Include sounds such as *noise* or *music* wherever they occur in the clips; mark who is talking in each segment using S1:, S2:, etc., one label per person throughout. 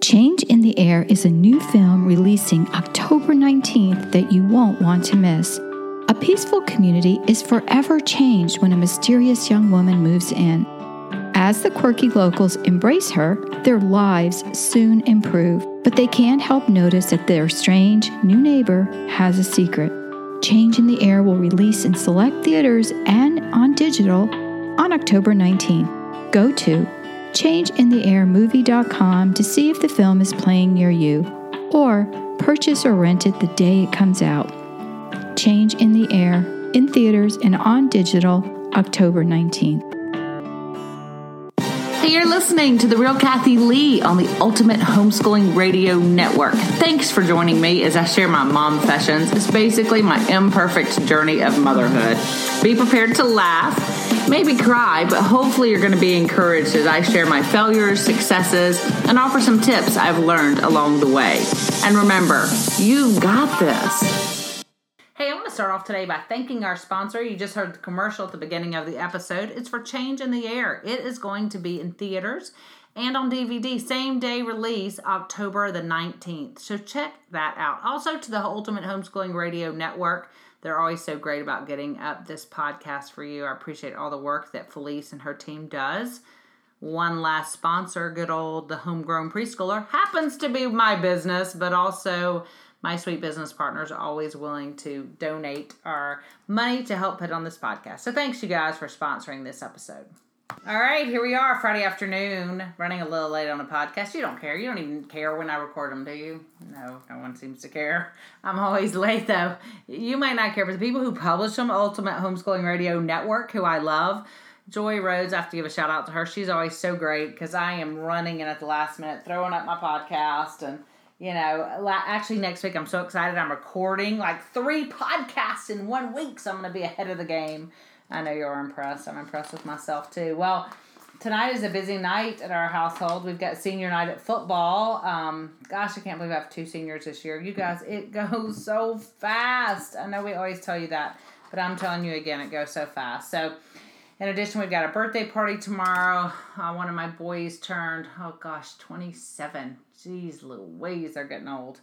S1: Change in the Air is a new film releasing October 19th that you won't want to miss. A peaceful community is forever changed when a mysterious young woman moves in. As the quirky locals embrace her, their lives soon improve, but they can't help notice that their strange new neighbor has a secret. Change in the Air will release in select theaters and on digital on October 19th. Go to changeintheairmovie.com to see if the film is playing near you, or purchase or rent it the day it comes out. Change in the Air in theaters and on digital October 19th.
S2: Hey, you're listening to The Real Kathy Lee on the Ultimate Homeschooling Radio Network. Thanks for joining me as I share my mom sessions. It's basically my imperfect journey of motherhood. Be prepared to laugh, maybe cry, but hopefully you're going to be encouraged as I share my failures, successes, and offer some tips I've learned along the way. And remember, you've got this. Hey, I want to start off today by thanking our sponsor. You just heard the commercial at the beginning of the episode. It's for Change in the Air. It is going to be in theaters and on DVD, same day release, October the 19th. So check that out. Also to the Ultimate Homeschooling Radio Network. They're always so great about getting up this podcast for you. I appreciate all the work that Felice and her team does. One last sponsor, good old the homegrown preschooler, happens to be my business, but also my sweet business partners are always willing to donate our money to help put on this podcast. So thanks you guys for sponsoring this episode. All right, here we are, Friday afternoon, running a little late on a podcast. You don't care. You don't even care when I record them, do you? No, no one seems to care. I'm always *laughs* late, though. You might not care, but the people who publish them, Ultimate Homeschooling Radio Network, who I love, Joy Rhodes, I have to give a shout out to her. She's always so great because I am running in at the last minute, throwing up my podcast and you know, actually next week I'm so excited. I'm recording like three podcasts in one week, so I'm going to be ahead of the game. I know you're impressed. I'm impressed with myself too. Well, tonight is a busy night at our household. We've got senior night at football. Um, gosh, I can't believe I have two seniors this year. You guys, it *laughs* goes so fast. I know we always tell you that, but I'm telling you again, it goes so fast. So, in addition, we've got a birthday party tomorrow. Uh, one of my boys turned, oh gosh, 27. Jeez Louise, they're getting old.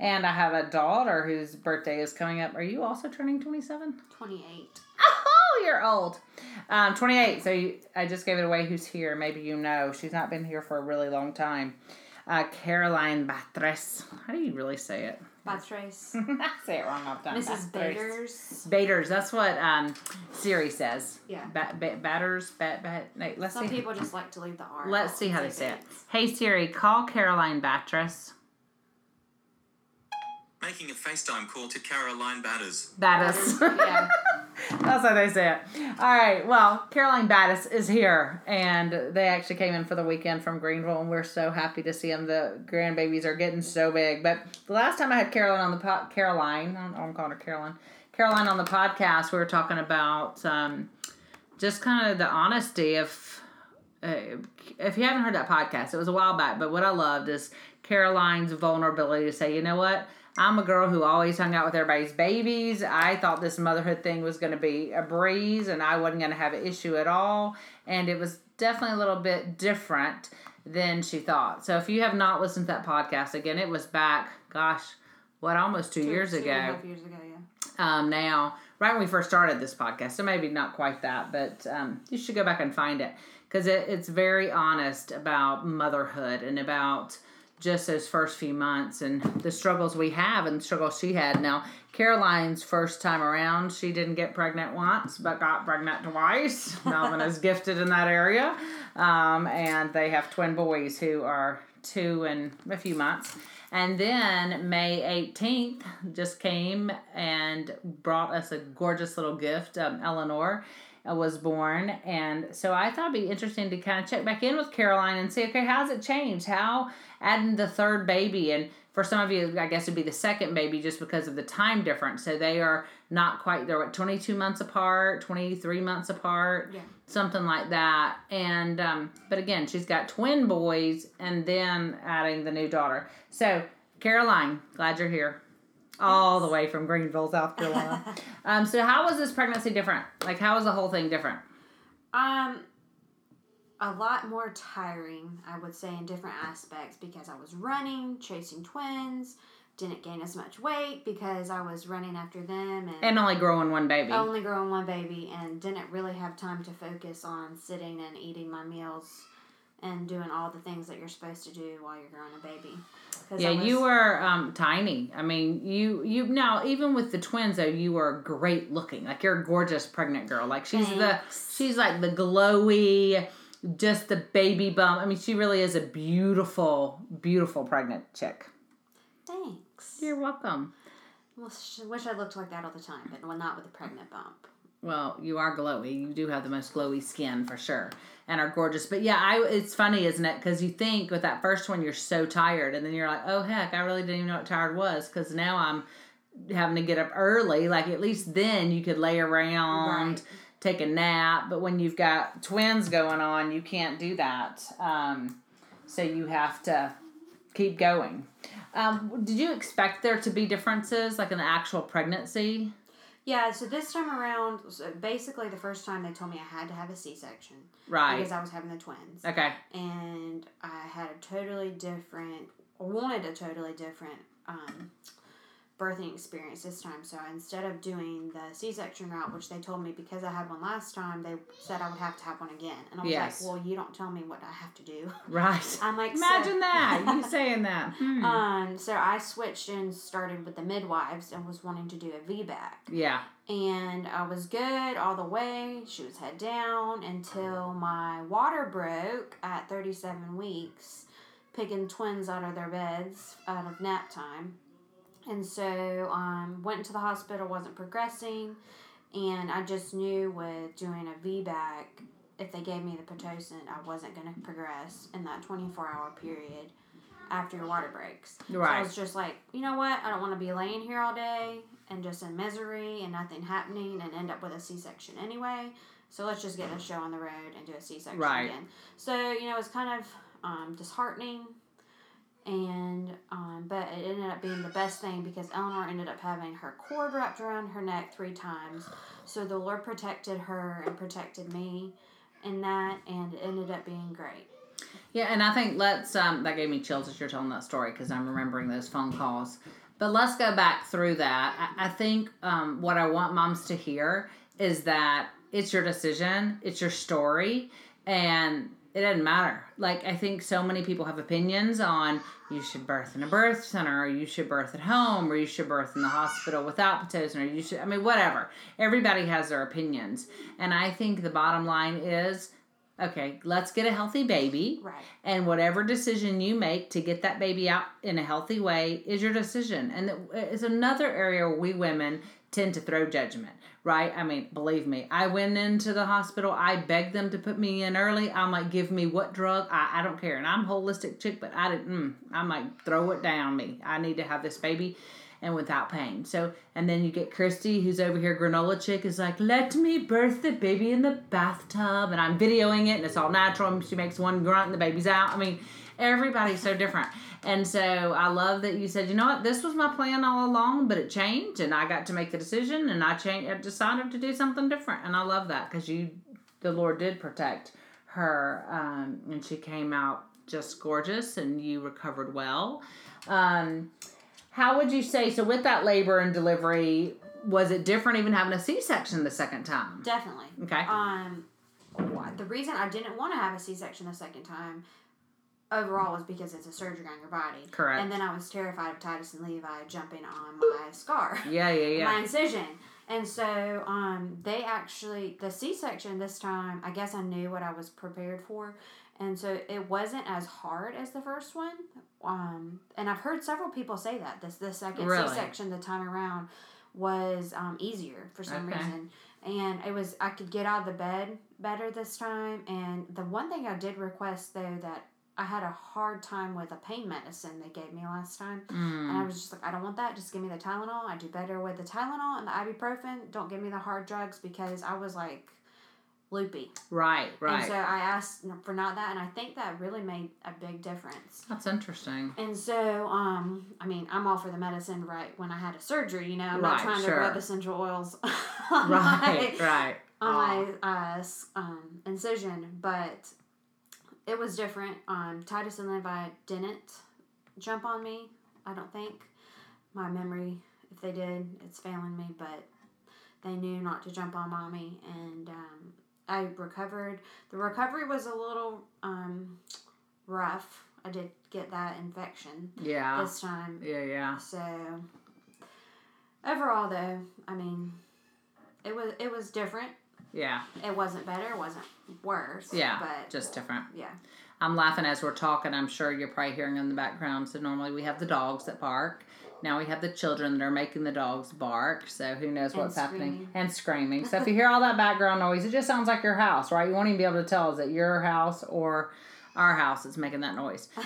S2: And I have a daughter whose birthday is coming up. Are you also turning 27?
S3: 28.
S2: You're old. Um, 28. So you, I just gave it away who's here. Maybe you know. She's not been here for a really long time. Uh, Caroline Batres. How do you really say it?
S3: Batres. *laughs*
S2: I say it wrong all the time.
S3: Mrs. Baders.
S2: Baders. That's what um, Siri says.
S3: Yeah.
S2: Ba- ba- batters. Bat. Bat. No, let's
S3: Some
S2: see.
S3: people just like to leave the R.
S2: Let's see how they
S3: say
S2: say it. Hey Siri, call Caroline Batres.
S4: Making a FaceTime call to Caroline Batters.
S2: Battis.
S3: yeah. *laughs*
S2: That's how they say it. All right. Well, Caroline Battis is here, and they actually came in for the weekend from Greenville, and we're so happy to see them. The grandbabies are getting so big. But the last time I had Caroline on the po- Caroline, I'm calling her Caroline. Caroline on the podcast, we were talking about um, just kind of the honesty of. Uh, if you haven't heard that podcast, it was a while back. But what I loved is Caroline's vulnerability to say, you know what, I'm a girl who always hung out with everybody's babies. I thought this motherhood thing was going to be a breeze and I wasn't going to have an issue at all. And it was definitely a little bit different than she thought. So if you have not listened to that podcast, again, it was back, gosh, what, almost two, years
S3: Two and a
S2: ago
S3: half years ago, yeah.
S2: um, now, right when we first started this podcast. So maybe not quite that, but um, you should go back and find it because it, it's very honest about motherhood and about just those first few months and the struggles we have and the struggles she had. Now, Caroline's first time around, she didn't get pregnant once, but got pregnant twice. *laughs* Melvin is gifted in that area. Um, and they have twin boys who are two and a few months. And then May 18th just came and brought us a gorgeous little gift. Um, Eleanor uh, was born. And so I thought it'd be interesting to kind of check back in with Caroline and see, okay, how's it changed? How adding the third baby and for some of you, I guess it'd be the second baby just because of the time difference. So they are not quite, they're what, 22 months apart, 23 months apart,
S3: Yeah.
S2: something like that. And, um, but again, she's got twin boys and then adding the new daughter. So, Caroline, glad you're here. All the way from Greenville, South Carolina. *laughs* um, so, how was this pregnancy different? Like, how was the whole thing different?
S3: Um, a lot more tiring, I would say, in different aspects because I was running, chasing twins, didn't gain as much weight because I was running after them and,
S2: And only growing one baby.
S3: only growing one baby and didn't really have time to focus on sitting and eating my meals and doing all the things that you're supposed to do while you're growing a baby.
S2: Yeah,
S3: was-
S2: you were um, tiny. I mean, you you now even with the twins though, you were great looking. Like you're a gorgeous pregnant girl. Like she's
S3: Thanks.
S2: the she's like the glowy, just the baby bump. I mean, she really is a beautiful, beautiful pregnant chick.
S3: Thanks.
S2: You're welcome.
S3: Wish, wish I looked like that all the time, but well, not with a pregnant bump.
S2: Well, you are glowy. You do have the most glowy skin for sure, and are gorgeous. But yeah, I it's funny, isn't it? Because you think with that first one you're so tired, and then you're like, oh heck, I really didn't even know what tired was. Because now I'm having to get up early. Like at least then you could lay around,
S3: Right.
S2: Take a nap. But when you've got twins going on, you can't do that. Um, so you have to keep going. Um, did you expect there to be differences, like in the actual pregnancy?
S3: Yeah, so this time around, so basically the first time they told me I had to have a C-section
S2: Right.
S3: because I was having the twins,
S2: Okay.
S3: and I had a totally different, wanted a totally different um, birthing experience this time. So instead of doing the C-section route, which they told me because I had one last time, they said I would have to have one again, and I was
S2: Yes.
S3: like, "Well, you don't tell me what I have to do." *laughs*
S2: Right.
S3: I'm like,
S2: Imagine
S3: so-
S2: that. *laughs* You saying that. Hmm.
S3: Um, so I switched and started with the midwives and was wanting to do a VBAC.
S2: yeah.
S3: and I was good all the way. She was head down until my water broke at 37 weeks, picking twins out of their beds out of nap time. And so um, went into the hospital, wasn't progressing, and I just knew with doing a VBAC, if they gave me the pitocin, I wasn't going to progress in that 24 hour period after your water breaks. So I was just like, you know what? I don't want to be laying here all day and just in misery and nothing happening and end up with a C section anyway. So let's just get this show on the road and do a C section
S2: Right.
S3: again. So you know, it was kind of um, disheartening, and um, but it ended up being the best thing because Eleanor ended up having her cord wrapped around her neck three times. So the Lord protected her and protected me in that, and it ended up being great.
S2: Yeah, and I think let's um that gave me chills as you're telling that story because I'm remembering those phone calls. But let's go back through that. I, I think um what I want moms to hear is that it's your decision, it's your story, and it doesn't matter. Like I think so many people have opinions on you should birth in a birth center, or you should birth at home, or you should birth in the hospital without pitocin, or you should. I mean, whatever. Everybody has their opinions, and I think the bottom line is okay, let's get a healthy baby.
S3: Right.
S2: And whatever decision you make to get that baby out in a healthy way is your decision. And it's another area where we women tend to throw judgment, right? I mean, believe me, I went into the hospital. I begged them to put me in early. I'm like, give me what drug? I, I don't care. And I'm holistic chick, but I didn't, mm, I'm like, throw it down me. I need to have this baby and without pain. So, and then you get Christy, who's over here, granola chick, is like, let me birth the baby in the bathtub. And I'm videoing it, and it's all natural. And she makes one grunt, and the baby's out. I mean, everybody's so different. And so I love that you said, you know what, this was my plan all along, but it changed, and I got to make the decision, and I changed, I decided to do something different. And I love that because you, the Lord did protect her, um, and she came out just gorgeous, and you recovered well. Um, how would you say so with that labor and delivery? Was it different even having a C section the second time?
S3: Definitely.
S2: Okay.
S3: Um, the reason I didn't want to have a C section the second time overall was because it's a surgery on your body.
S2: Correct.
S3: And then I was terrified of Titus and Levi jumping on my scar, *laughs*
S2: Yeah, yeah, yeah.
S3: my incision. And so um, they actually, the C section this time, I guess I knew what I was prepared for. And so it wasn't as hard as the first one. Um, and I've heard several people say that. This the second
S2: Really?
S3: C section the time around was um, easier for some
S2: Okay.
S3: reason. And it was I could get out of the bed better this time. And the one thing I did request though that I had a hard time with a pain medicine they gave me last time. And I
S2: Mm,
S3: was just like, I don't want that. Just give me the Tylenol. I do better with the Tylenol and the ibuprofen. Don't give me the hard drugs because I was like loopy.
S2: right, right.
S3: And so I asked for not that, and I think that really made a big difference.
S2: That's interesting.
S3: And so, um, I mean, I'm all for the medicine right when I had a surgery. You know, I'm
S2: Right,
S3: not trying
S2: sure.
S3: to rub essential oils *laughs*
S2: Right,
S3: my,
S2: right.
S3: on my uh, um, incision, but it was different. Um, Titus and Levi didn't jump on me. I don't think my memory, if they did, it's failing me. But they knew not to jump on mommy, and um, I recovered. The recovery was a little um, rough. I did get that infection
S2: Yeah.
S3: this time.
S2: Yeah, yeah.
S3: So overall, though, I mean, it was it was different.
S2: Yeah.
S3: It wasn't better. It wasn't worse.
S2: Yeah.
S3: but
S2: just different.
S3: yeah.
S2: I'm laughing as we're talking. I'm sure you're probably hearing in the background. So normally we have the dogs that bark. Now we have the children that are making the dogs bark. So who knows
S3: And
S2: what's happening and screaming. So if you *laughs* hear all that background noise, it just sounds like your house, right? You won't even be able to tell is it your house or our house that's making that noise. *laughs*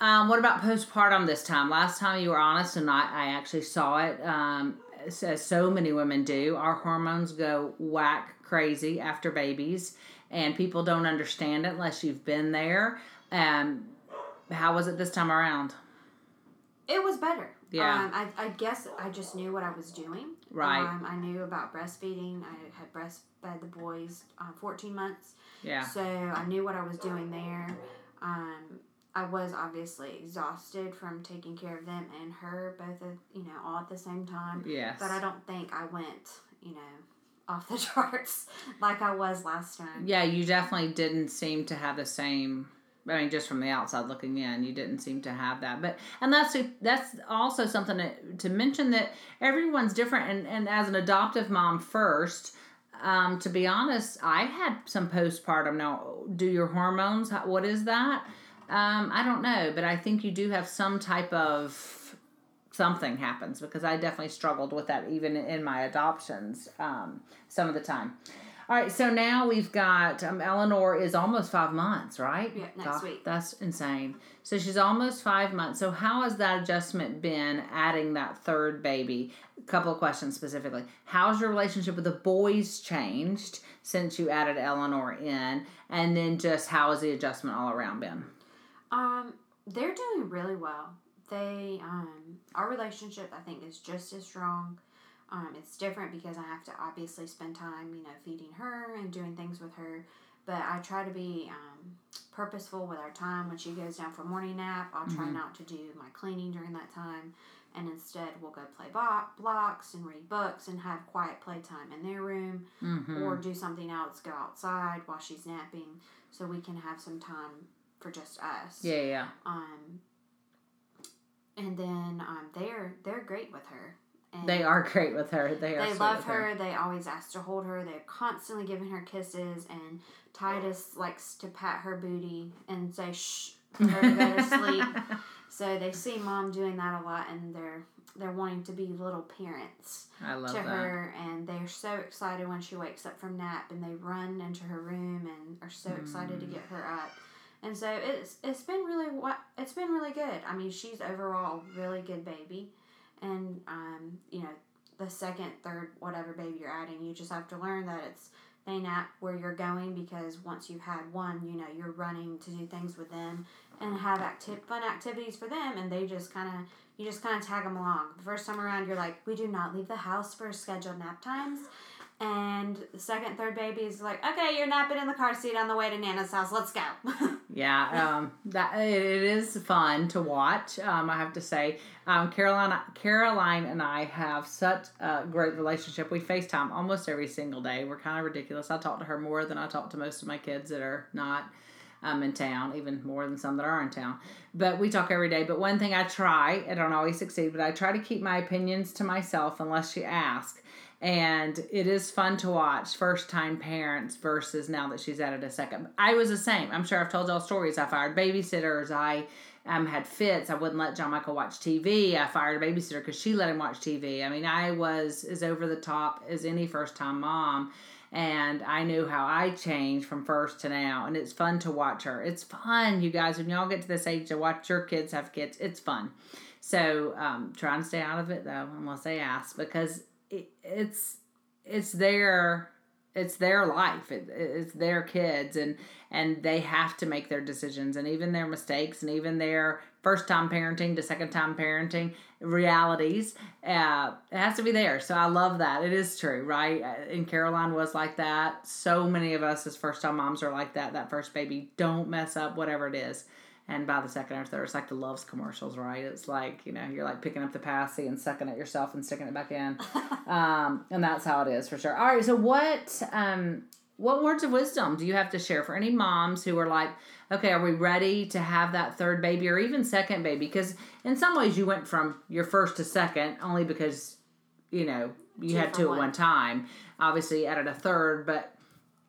S2: Um, what about postpartum this time? Last time you were honest, and I, I actually saw it. Um, as so many women do, our hormones go whack crazy after babies, and people don't understand it unless you've been there. Um, how was it this time around?
S3: It was better.
S2: Yeah.
S3: Um, I, I guess I just knew what I was doing.
S2: Right.
S3: Um, I knew about breastfeeding. I had breastfed the boys uh, 14 months.
S2: Yeah,
S3: So I knew what I was doing there. Um, I was obviously exhausted from taking care of them and her, both at, you know, all at the same time.
S2: yes,
S3: But I don't think I went, you know, off the *laughs* charts like I was last time.
S2: yeah, you definitely didn't seem to have the same. I mean, just from the outside looking in, you didn't seem to have that. But and that's that's also something to, to mention that everyone's different. And and as an adoptive mom first, um, to be honest, I had some postpartum. Now, do your hormones? What is that? Um, I don't know, but I think you do have some type of something happens because I definitely struggled with that even in my adoptions um, some of the time. All right, so now we've got um, Eleanor is almost five months, right?
S3: Yeah, next week.
S2: That's insane. So she's almost five months. So how has that adjustment been adding that third baby? A couple of questions specifically. How's your relationship with the boys changed since you added Eleanor in? And then just how has the adjustment all around been?
S3: Um, they're doing really well. They, um, our relationship, I think, is just as strong. Um, it's different because I have to obviously spend time, you know, feeding her and doing things with her. But I try to be um, purposeful with our time. When she goes down for morning nap, I'll try not to do my cleaning during that time. And instead, we'll go play bo- blocks and read books and have quiet playtime in their room
S2: Mm-hmm.
S3: or do something else, go outside while she's napping so we can have some time for just us.
S2: Yeah, yeah.
S3: Um, and then um, they're they're great with her. And
S2: They are great with her. They are.
S3: They love
S2: with
S3: her. They always ask to hold her. They're constantly giving her kisses. And Titus likes to pat her booty and say shh for her to go to sleep. *laughs* So they see mom doing that a lot, and they're they're wanting to be little parents
S2: I love
S3: to
S2: that.
S3: her, and they're so excited when she wakes up from nap, and they run into her room and are so excited to get her up. And so it's it's been really what it's been really good. I mean, she's overall really good baby, and um, you know, the second, third, whatever baby you're adding, you just have to learn that it's they nap where you're going because once you've had one, you know, you're running to do things with them and have acti- fun activities for them, and they just kind of you just kind of tag them along. The first time around, you're like, we do not leave the house for scheduled nap times. And the second, third baby is like, okay, you're napping in the car seat on the way to Nana's house. Let's go. *laughs*
S2: Yeah, um, that it is fun to watch. Um, I have to say, um, Caroline, Caroline, and I have such a great relationship. We Facetime almost every single day. We're kind of ridiculous. I talk to her more than I talk to most of my kids that are not um, in town, even more than some that are in town. But we talk every day. But one thing I try, I don't always succeed, but I try to keep my opinions to myself unless she asks. And it is fun to watch first time parents versus now that she's added a second. I was the same. I'm sure I've told y'all stories. I fired babysitters. I um, had fits. I wouldn't let John Michael watch TV. I fired a babysitter because she let him watch TV. I mean, I was as over the top as any first time mom and I knew how I changed from first to now, and it's fun to watch her. It's fun, you guys. When y'all get to this age to watch your kids have kids, it's fun. So um, trying to stay out of it though, unless they ask, because it, it's it's their it's their life. It, it's their kids, and and they have to make their decisions, and even their mistakes, and even their first time parenting to second time parenting realities. Uh, it has to be there. So I love that. It is true, right? Uh, and Caroline was like that. So many of us as first time moms are like that. That first baby, don't mess up whatever it is. And by the second or third, it's like the Luvs commercials, right? It's like, you know, you're like picking up the passy and sucking it yourself and sticking it back in. *laughs* um, and that's how it is for sure. All right. So what, um, what words of wisdom do you have to share for any moms who are like, okay, are we ready to have that third baby or even second baby? Because in some ways you went from your first to second only because, you know, you
S3: Two
S2: had two
S3: one.
S2: at one time. Obviously, added a third, but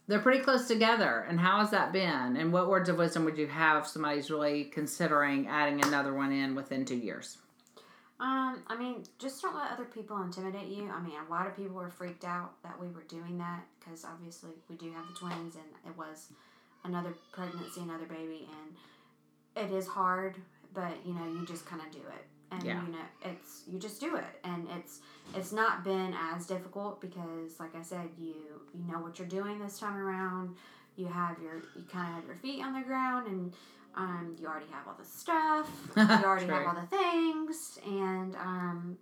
S2: they're pretty close together. And how has that been? And what words of wisdom would you have if somebody's really considering adding another one in within two years?
S3: Um, I mean, just don't let other people intimidate you. I mean, a lot of people were freaked out that we were doing that because obviously we do have the twins and it was another pregnancy, another baby, and it is hard, but you know, you just kind of do it. And
S2: Yeah.
S3: you know, it's you just do it, and it's it's not been as difficult because, like I said, you you know what you're doing this time around. You have your you kind of have your feet on the ground, and um, you already have all the stuff. *laughs* You already have all the things, and um,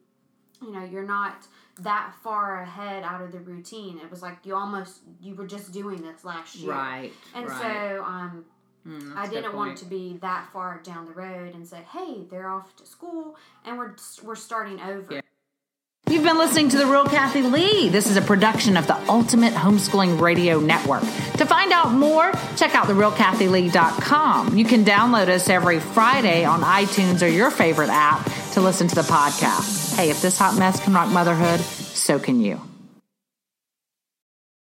S3: you know you're not that far ahead out of the routine. It was like you almost you were just doing this last year,
S2: Right.
S3: and
S2: right.
S3: so um,
S2: Mm, that's
S3: I
S2: a good
S3: didn't want to be that far down the road and say, "Hey, they're off to school and we're we're starting over."
S2: Yeah. You've been listening to The Real Kathy Lee. This is a production of the Ultimate Homeschooling Radio Network. To find out more, check out TheRealKathyLee.com. You can download us every Friday on iTunes or your favorite app to listen to the podcast. Hey, if this hot mess can rock motherhood, so can you.